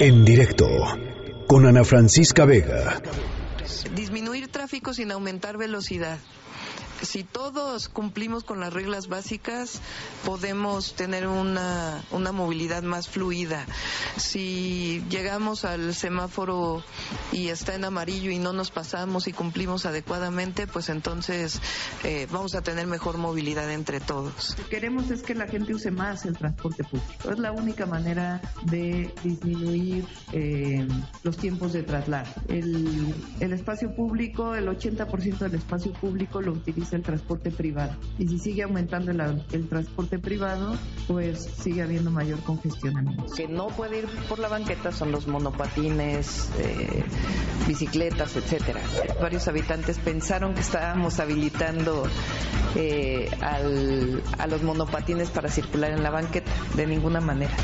En directo con Ana Francisca Vega. Disminuir tráfico sin aumentar velocidad si todos cumplimos con las reglas básicas, podemos tener una, una movilidad más fluida. Si llegamos al semáforo y está en amarillo y no nos pasamos y cumplimos adecuadamente, pues entonces eh, vamos a tener mejor movilidad entre todos. Lo que queremos es que la gente use más el transporte público. Es la única manera de disminuir eh, los tiempos de traslado. El, espacio público, el 80% del espacio público lo utiliza el transporte privado. Y si sigue aumentando el, transporte privado, pues sigue habiendo mayor congestionamiento. Que no puede ir por la banqueta son los monopatines, eh, bicicletas, etcétera. Varios habitantes pensaron que estábamos habilitando eh, a los monopatines para circular en la banqueta. De ninguna manera.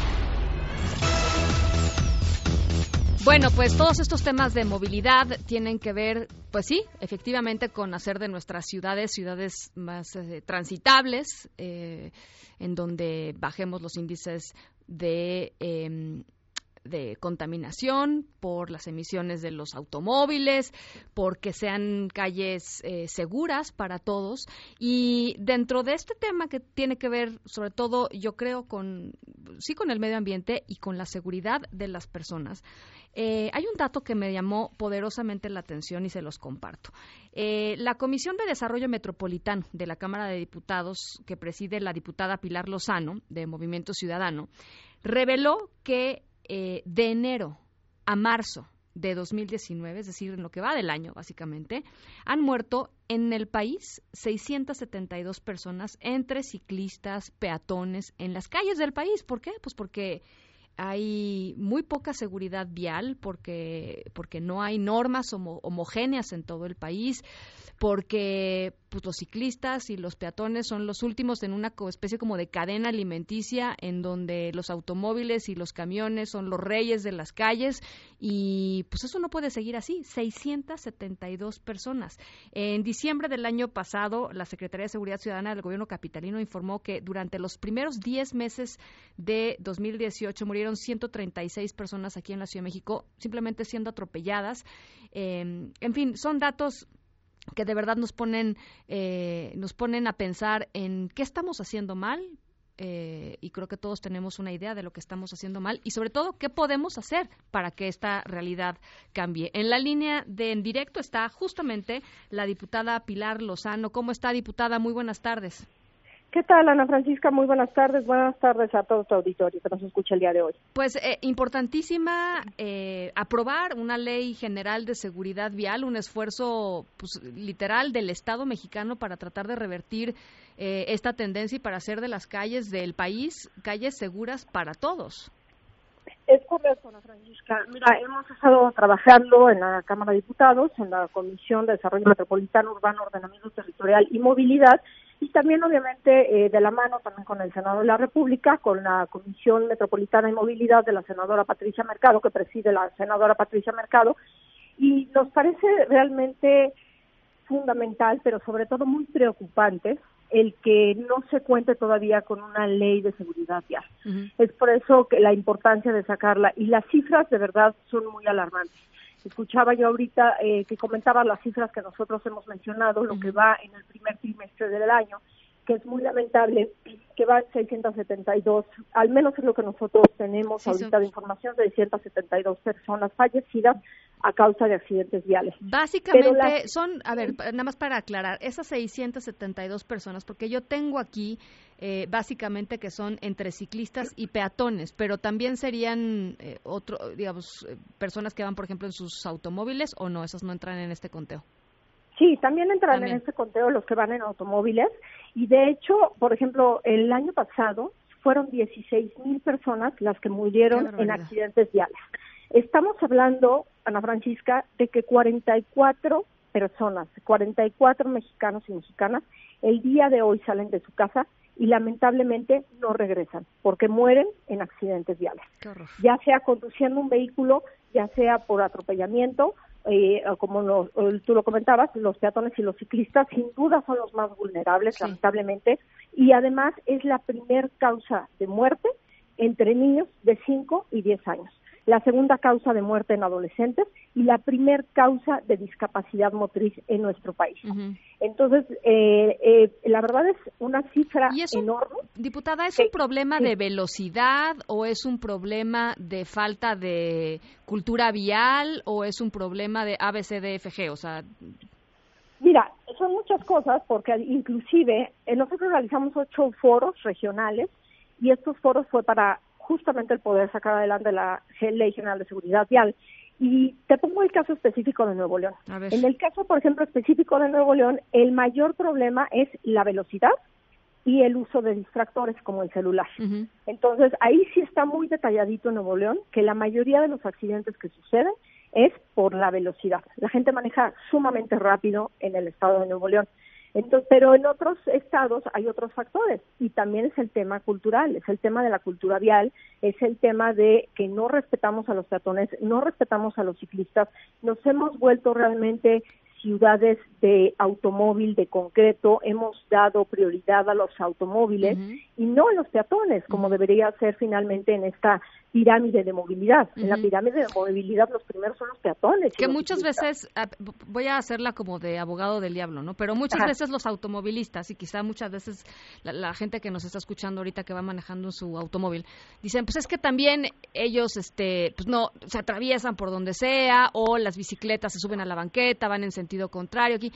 Bueno, pues todos estos temas de movilidad tienen que ver, pues sí, efectivamente, con hacer de nuestras ciudades ciudades más eh, transitables, eh, en donde bajemos los índices de em, de contaminación, por las emisiones de los automóviles, porque sean calles eh, seguras para todos. Y dentro de este tema que tiene que ver, sobre todo, yo creo, con sí con el medio ambiente y con la seguridad de las personas, eh, hay un dato que me llamó poderosamente la atención y se los comparto. Eh, la Comisión de Desarrollo Metropolitano de la Cámara de Diputados, que preside la diputada Pilar Lozano, de Movimiento Ciudadano, reveló que eh, de enero a marzo de 2019, es decir, en lo que va del año, básicamente, han muerto en el país 672 personas entre ciclistas, peatones, en las calles del país. ¿Por qué? Pues porque hay muy poca seguridad vial, porque, porque no hay normas homogéneas en todo el país, porque pues, los ciclistas y los peatones son los últimos en una especie como de cadena alimenticia en donde los automóviles y los camiones son los reyes de las calles y pues eso no puede seguir así. 672 personas. En diciembre del año pasado, la Secretaría de Seguridad Ciudadana del Gobierno Capitalino informó que durante los primeros 10 meses de 2018 murieron 136 personas aquí en la Ciudad de México simplemente siendo atropelladas. Eh, en fin, son datos que de verdad nos ponen, eh, nos ponen a pensar en qué estamos haciendo mal, eh, y creo que todos tenemos una idea de lo que estamos haciendo mal y sobre todo qué podemos hacer para que esta realidad cambie. En la línea de en directo está justamente la diputada Pilar Lozano. ¿Cómo está, diputada? Muy buenas tardes. ¿Qué tal, Ana Francisca? Muy buenas tardes. Buenas tardes a todo tu auditorio que nos escucha el día de hoy. Pues eh, importantísima eh, aprobar una ley general de seguridad vial, un esfuerzo pues, literal del Estado mexicano para tratar de revertir eh, esta tendencia y para hacer de las calles del país calles seguras para todos. Es correcto, Ana Francisca. Mira, hemos estado trabajando en la Cámara de Diputados, en la Comisión de Desarrollo Metropolitano, Urbano, Ordenamiento Territorial y Movilidad, y también obviamente eh, de la mano también con el Senado de la República, con la Comisión Metropolitana de Movilidad de la senadora Patricia Mercado, que preside la senadora Patricia Mercado, y nos parece realmente fundamental, pero sobre todo muy preocupante, el que no se cuente todavía con una ley de seguridad vial. Es por eso que la importancia de sacarla y las cifras de verdad son muy alarmantes. Escuchaba yo ahorita eh, que comentaba las cifras que nosotros hemos mencionado, lo que va en el primer trimestre del año, que es muy lamentable, que va en 672, al menos es lo que nosotros tenemos ahorita de información, de 672 personas fallecidas a causa de accidentes viales. Básicamente son, a ver, nada más para aclarar, esas 672 personas, porque yo tengo aquí eh, básicamente que son entre ciclistas y peatones, pero también serían eh, otro, digamos, eh, personas que van, por ejemplo, en sus automóviles o no, esas no entran en este conteo. Sí, también entran en este conteo los que van en automóviles y de hecho, por ejemplo, el año pasado fueron 16 mil personas las que murieron en accidentes viales. Estamos hablando, Ana Francisca, de que 44 personas, 44 mexicanos y mexicanas, el día de hoy salen de su casa y lamentablemente no regresan porque mueren en accidentes viales, ya sea conduciendo un vehículo, ya sea por atropellamiento, eh, como tú lo comentabas, los peatones y los ciclistas sin duda son los más vulnerables, lamentablemente, y además es la primer causa de muerte entre niños de 5 y 10 años. La segunda causa de muerte en adolescentes y la primer causa de discapacidad motriz en nuestro país. Entonces, eh, eh, la verdad es una cifra enorme. Diputada, ¿es un problema de velocidad o es un problema de falta de cultura vial o es un problema de ABCDFG? O sea, Mira, son muchas cosas porque inclusive eh, nosotros realizamos ocho foros regionales y estos foros fue para justamente el poder sacar adelante la Ley General de Seguridad Vial. Y te pongo el caso específico de Nuevo León. En el caso, por ejemplo, específico de Nuevo León, el mayor problema es la velocidad y el uso de distractores como el celular. Entonces, ahí sí está muy detalladito en Nuevo León que la mayoría de los accidentes que suceden es por la velocidad. La gente maneja sumamente rápido en el estado de Nuevo León. Entonces, pero en otros estados hay otros factores y también es el tema cultural, es el tema de la cultura vial, es el tema de que no respetamos a los peatones, no respetamos a los ciclistas, nos hemos vuelto realmente ciudades de automóvil de concreto hemos dado prioridad a los automóviles y no a los peatones, como debería ser finalmente en esta pirámide de movilidad. En la pirámide de movilidad los primeros son los peatones. Que muchas veces, ah, voy a hacerla como de abogado del diablo, ¿no? Pero muchas veces los automovilistas y quizá muchas veces la, gente que nos está escuchando ahorita que va manejando su automóvil, dicen, pues es que también ellos, este, pues no, se atraviesan por donde sea o las bicicletas se suben a la banqueta, van en sentido contrario. Aquí,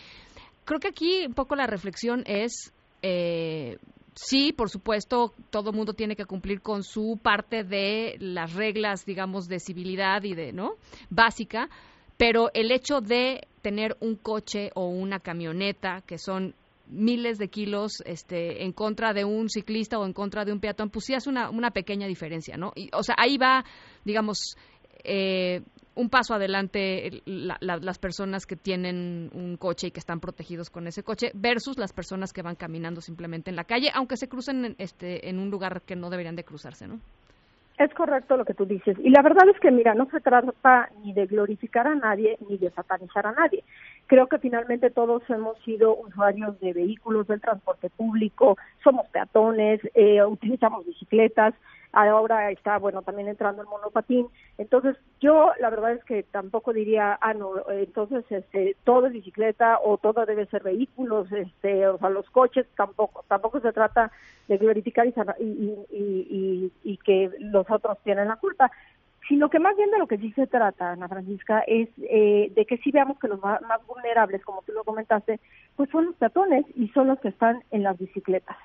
creo que aquí un poco la reflexión es... Eh, sí, por supuesto, todo mundo tiene que cumplir con su parte de las reglas, digamos, de civilidad y de, ¿no? Básica, pero el hecho de tener un coche o una camioneta que son miles de kilos este, en contra de un ciclista o en contra de un peatón, pues sí hace una, una pequeña diferencia, ¿no? O sea, ahí va, digamos, eh, un paso adelante las personas que tienen un coche y que están protegidos con ese coche versus las personas que van caminando simplemente en la calle, aunque se crucen este, en un lugar que no deberían de cruzarse, ¿no? Es correcto lo que tú dices. Y la verdad es que, mira, no se trata ni de glorificar a nadie ni de satanizar a nadie. Creo que finalmente todos hemos sido usuarios de vehículos, del transporte público, somos peatones, eh, utilizamos bicicletas, ahora está, bueno, también entrando el monopatín. Entonces, yo la verdad es que tampoco diría, ah, no, entonces este, todo es bicicleta o todo debe ser vehículos, este, o sea, los coches tampoco, tampoco se trata de glorificar y, y, y que los otros tienen la culpa sino que más bien de lo que sí se trata, Ana Francisca, es eh, de que sí veamos que los más, vulnerables, como tú lo comentaste, pues son los peatones y son los que están en las bicicletas.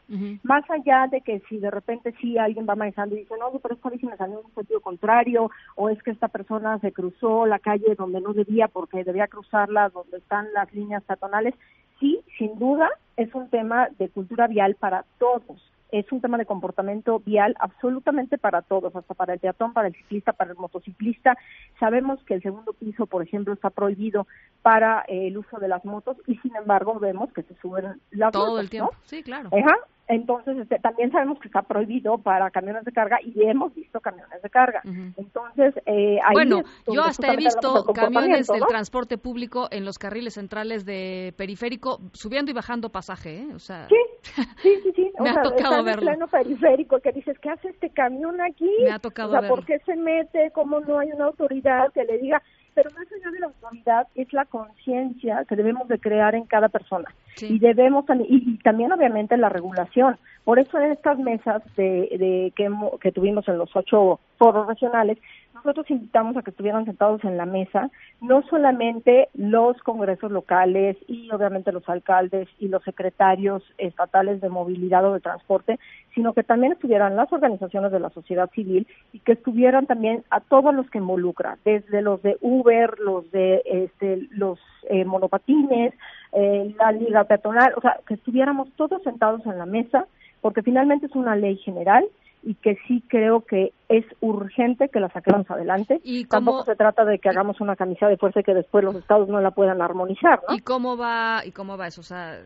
Más allá de que si de repente sí alguien va manejando y dice, no, pero esta bici me salió en un sentido contrario, o es que esta persona se cruzó la calle donde no debía porque debía cruzarla donde están las líneas peatonales, sí, sin duda, es un tema de cultura vial para todos es un tema de comportamiento vial absolutamente para todos, hasta para el peatón, para el ciclista, para el motociclista. Sabemos que el segundo piso, por ejemplo, está prohibido para eh, el uso de las motos y sin embargo vemos que se suben las Todo Todo el tiempo, sí, claro. Ajá. Entonces, este, también sabemos que está prohibido para camiones de carga y hemos visto camiones de carga. Entonces, eh, ahí bueno, yo hasta he visto camiones del transporte público en los carriles centrales de periférico subiendo y bajando pasaje, ¿eh? O sea, sí, sí, sí. me ha tocado verlo. En pleno periférico que dices, ¿qué hace este camión aquí? Me ha tocado o sea, ¿por qué se mete? ¿Cómo no hay una autoridad que le diga? Pero más allá de la autoridad es la conciencia que debemos de crear en cada persona. Y debemos y, también obviamente la regulación. Por eso en estas mesas de, de que, que tuvimos en los ocho foros regionales nosotros invitamos a que estuvieran sentados en la mesa no solamente los congresos locales y obviamente los alcaldes y los secretarios estatales de movilidad o de transporte, sino que también estuvieran las organizaciones de la sociedad civil y que estuvieran también a todos los que involucra, desde los de Uber, los de este, los eh, monopatines, eh, la liga peatonal, o sea, que estuviéramos todos sentados en la mesa, porque finalmente es una ley general y que sí creo que es urgente que la saquemos adelante. ¿Y Tampoco se trata de que hagamos una camisa de fuerza y que después los estados no la puedan armonizar, ¿no? ¿Y cómo va y cómo va eso? O sea,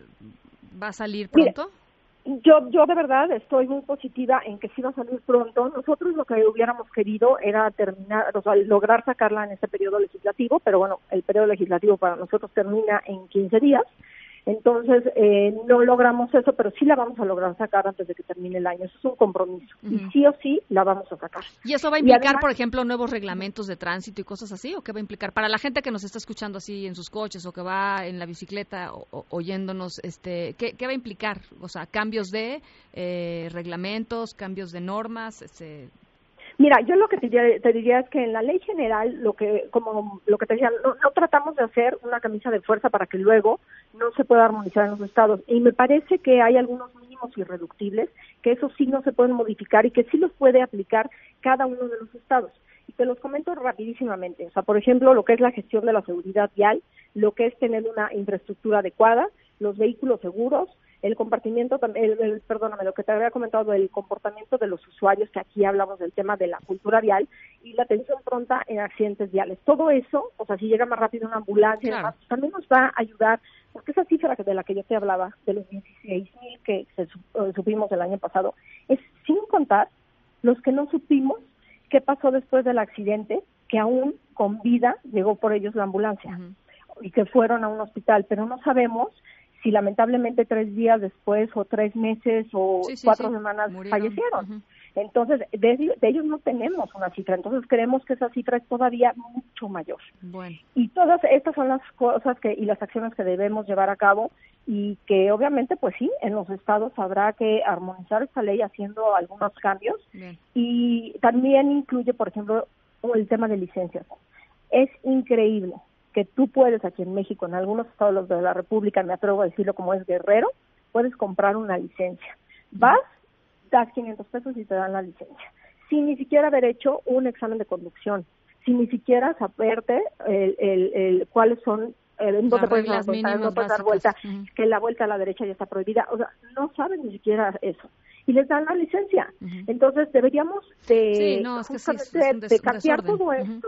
¿va a salir pronto? yo, yo de verdad estoy muy positiva en que sí va a salir pronto. Nosotros lo que hubiéramos querido era terminar, o sea, lograr sacarla en este periodo legislativo, pero bueno, el periodo legislativo para nosotros termina en 15 días. Entonces, eh, no logramos eso, pero sí la vamos a lograr sacar antes de que termine el año. Eso es un compromiso. Y sí o sí la vamos a sacar. ¿Y eso va a implicar, por ejemplo, nuevos reglamentos de tránsito y cosas así? ¿O qué va a implicar? Para la gente que nos está escuchando así en sus coches o que va en la bicicleta o, oyéndonos, este, ¿qué, va a implicar? O sea, cambios de eh, reglamentos, cambios de normas, este, Mira, yo lo que te diría, es que en la ley general, lo que, como lo que te decía, no, tratamos de hacer una camisa de fuerza para que luego no se pueda armonizar en los estados. Y me parece que hay algunos mínimos irreductibles, que eso sí no se pueden modificar y que sí los puede aplicar cada uno de los estados. Y te los comento rapidísimamente. O sea, por ejemplo, lo que es la gestión de la seguridad vial, lo que es tener una infraestructura adecuada, los vehículos seguros, el compartimiento, el, perdóname, lo que te había comentado del comportamiento de los usuarios, que aquí hablamos del tema de la cultura vial y la atención pronta en accidentes viales. Todo eso, o sea, si llega más rápido una ambulancia también nos va a ayudar, porque esa cifra de la que yo te hablaba, de los 16 mil que se, eh, supimos el año pasado, es sin contar los que no supimos qué pasó después del accidente, que aún con vida llegó por ellos la ambulancia y que fueron a un hospital, pero no sabemos si lamentablemente tres días después o tres meses o cuatro semanas fallecieron. Entonces, de, ellos no tenemos una cifra, entonces creemos que esa cifra es todavía mucho mayor. Bueno. Y todas estas son las cosas que y las acciones que debemos llevar a cabo y que obviamente, pues sí, en los estados habrá que armonizar esta ley haciendo algunos cambios y también incluye, por ejemplo, el tema de licencias. Es increíble que tú puedes aquí en México, en algunos estados de la República, me atrevo a decirlo como es guerrero, puedes comprar una licencia. Vas, das 500 pesos y te dan la licencia, sin ni siquiera haber hecho un examen de conducción, sin ni siquiera saberte el, el, cuáles son eh, en dónde puedes dar vuelta, no puedes dar vuelta, que la vuelta a la derecha ya está prohibida, o sea, no saben ni siquiera eso. Y les dan la licencia. Entonces deberíamos de justamente de cambiar todo esto.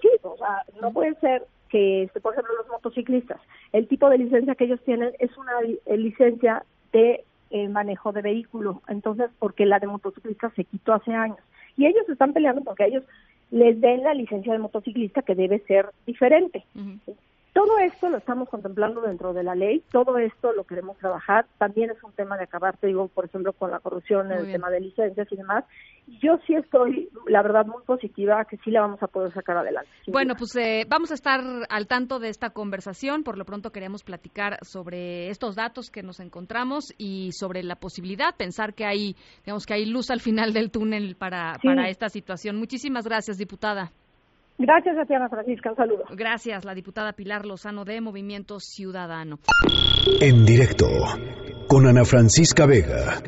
Sí, o sea, no puede ser que, este, por ejemplo, los motociclistas, el tipo de licencia que ellos tienen es una eh, licencia de eh, manejo de vehículo, entonces, porque la de motociclista se quitó hace años. Y ellos están peleando porque ellos les den la licencia de motociclista que debe ser diferente. Todo esto lo estamos contemplando dentro de la ley, todo esto lo queremos trabajar. También es un tema de acabar, te digo, por ejemplo, con la corrupción, en el tema de licencias y demás. Yo sí estoy, la verdad, muy positiva que sí la vamos a poder sacar adelante. Bueno, pues eh, vamos a estar al tanto de esta conversación. Por lo pronto queremos platicar sobre estos datos que nos encontramos y sobre la posibilidad, pensar que hay, digamos, que hay luz al final del túnel para, para esta situación. Muchísimas gracias, diputada. Gracias, Tatiana Francisca. Un saludo. Gracias, la diputada Pilar Lozano de Movimiento Ciudadano. En directo con Ana Francisca Vega.